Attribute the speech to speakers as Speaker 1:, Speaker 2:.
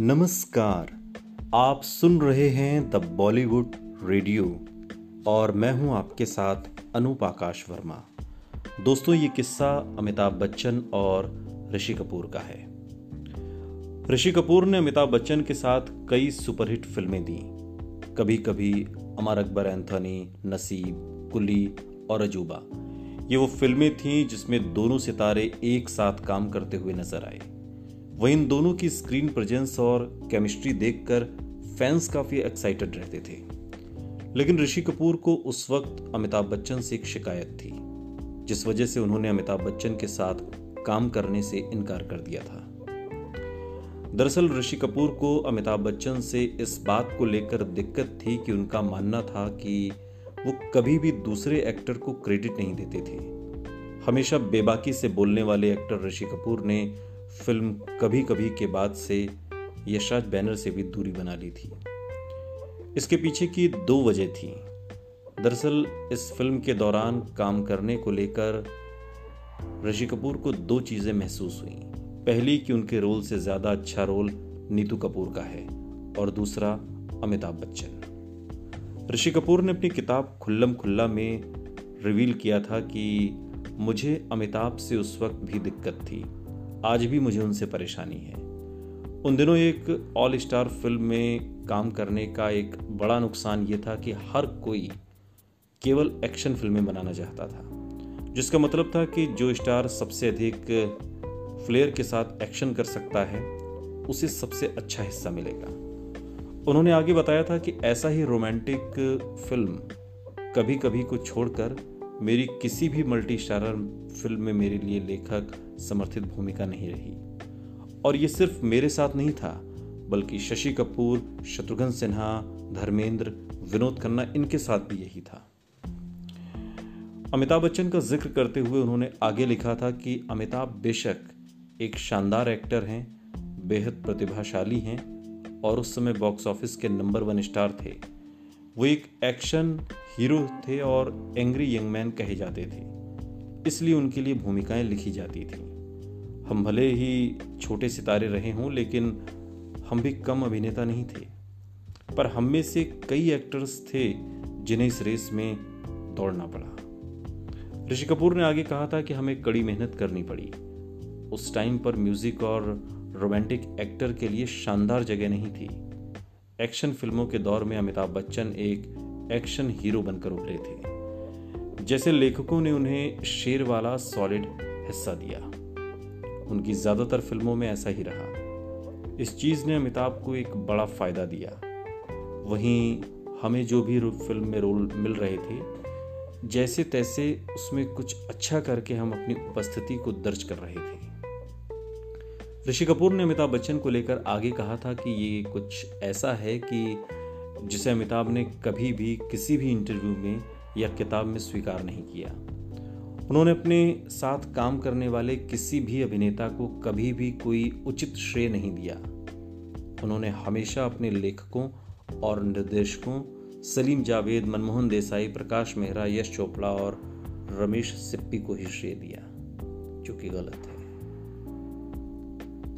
Speaker 1: नमस्कार। आप सुन रहे हैं द बॉलीवुड रेडियो और मैं हूँ आपके साथ अनूप आकाश वर्मा। दोस्तों, ये किस्सा अमिताभ बच्चन और ऋषि कपूर का है। ऋषि कपूर ने अमिताभ बच्चन के साथ कई सुपरहिट फ़िल्में दी। कभी कभी अमर अकबर, एंथनी, नसीब कुली और अजूबा। ये वो फ़िल्में थीं जिसमें दोनों सितारे एक साथ काम करते हुए नज़र आए। वहीं इन दोनों की स्क्रीन प्रेजेंस और केमिस्ट्री देखकर फैंस काफ़ी एक्साइटेड रहते थे। लेकिन ऋषि कपूर को उस वक्त अमिताभ बच्चन से एक शिकायत थी, जिस वजह से उन्होंने अमिताभ बच्चन के साथ काम करने से इनकार कर दिया था। दरअसल ऋषि कपूर को अमिताभ बच्चन से इस बात को लेकर दिक्कत थी कि उनका मानना था कि वो कभी भी दूसरे एक्टर को क्रेडिट नहीं देते थे। हमेशा बेबाकी से बोलने वाले एक्टर ऋषि कपूर ने फ़िल्म कभी कभी के बाद से यशराज बैनर से भी दूरी बना ली थी। इसके पीछे की दो वजह थी। दरअसल, इस फ़िल्म के दौरान काम करने को लेकर ऋषि कपूर को दो चीज़ें महसूस हुई। पहली, कि उनके रोल से ज़्यादा अच्छा रोल नीतू कपूर का है और दूसरा, अमिताभ बच्चन। ऋषि कपूर ने अपनी किताब खुल्लम खुल्ला में रिवील किया था कि मुझे अमिताभ से उस वक्त भी दिक्कत थी। आज भी मुझे उनसे परेशानी है। उन दिनों एक ऑल स्टार फ़िल्म में काम करने का एक बड़ा नुकसान ये था कि हर कोई केवल एक्शन फ़िल्में बनाना चाहता था। जिसका मतलब था कि जो स्टार सबसे अधिक फ्लेयर के साथ एक्शन कर सकता है, उसे सबसे अच्छा हिस्सा मिलेगा। उन्होंने आगे बताया था कि ऐसा ही रोमांटिक फ़िल्म कभी कभी को छोड़कर मेरी किसी भी मल्टी स्टारर फ़िल्म में मेरे लिए लेखक समर्थित भूमिका नहीं रही। और ये सिर्फ़ मेरे साथ नहीं था, बल्कि शशि कपूर, शत्रुघ्न सिन्हा, धर्मेंद्र, विनोद खन्ना, इनके साथ भी यही था। अमिताभ बच्चन का ज़िक्र करते हुए उन्होंने आगे लिखा था कि अमिताभ बेशक एक शानदार एक्टर हैं, बेहद प्रतिभाशाली हैं, और उस समय बॉक्स ऑफ़िस के नंबर वन स्टार थे। वो एक एक्शन हीरो थे और एंग्री यंग मैन कहे जाते थे। इसलिए उनके लिए भूमिकाएँ लिखी जाती थी। हम भले ही छोटे सितारे रहे हों, लेकिन हम भी कम अभिनेता नहीं थे। पर हम में से कई एक्टर्स थे जिन्हें इस रेस में दौड़ना पड़ा। ऋषि कपूर ने आगे कहा था कि हमें कड़ी मेहनत करनी पड़ी। उस टाइम पर म्यूज़िक और रोमांटिक एक्टर के लिए शानदार जगह नहीं थी। एक्शन फ़िल्मों के दौर में अमिताभ बच्चन एक एक्शन हीरो बनकर उभरे थे, जैसे लेखकों ने उन्हें शेर वाला सॉलिड हिस्सा दिया। उनकी ज़्यादातर फ़िल्मों में ऐसा ही रहा। इस चीज़ ने अमिताभ को एक बड़ा फ़ायदा दिया। वहीं हमें जो भी फ़िल्म में रोल मिल रहे थे, जैसे तैसे उसमें कुछ अच्छा करके हम अपनी उपस्थिति को दर्ज कर रहे थे। ऋषि कपूर ने अमिताभ बच्चन को लेकर आगे कहा था कि ये कुछ ऐसा है कि जिसे अमिताभ ने कभी भी, किसी भी इंटरव्यू में या किताब में स्वीकार नहीं किया। उन्होंने अपने साथ काम करने वाले किसी भी अभिनेता को कभी भी कोई उचित श्रेय नहीं दिया। उन्होंने हमेशा अपने लेखकों और निर्देशकों सलीम जावेद, मनमोहन देसाई, प्रकाश मेहरा, यश चोपड़ा और रमेश सिप्पी को ही श्रेय दिया, जो कि गलत है।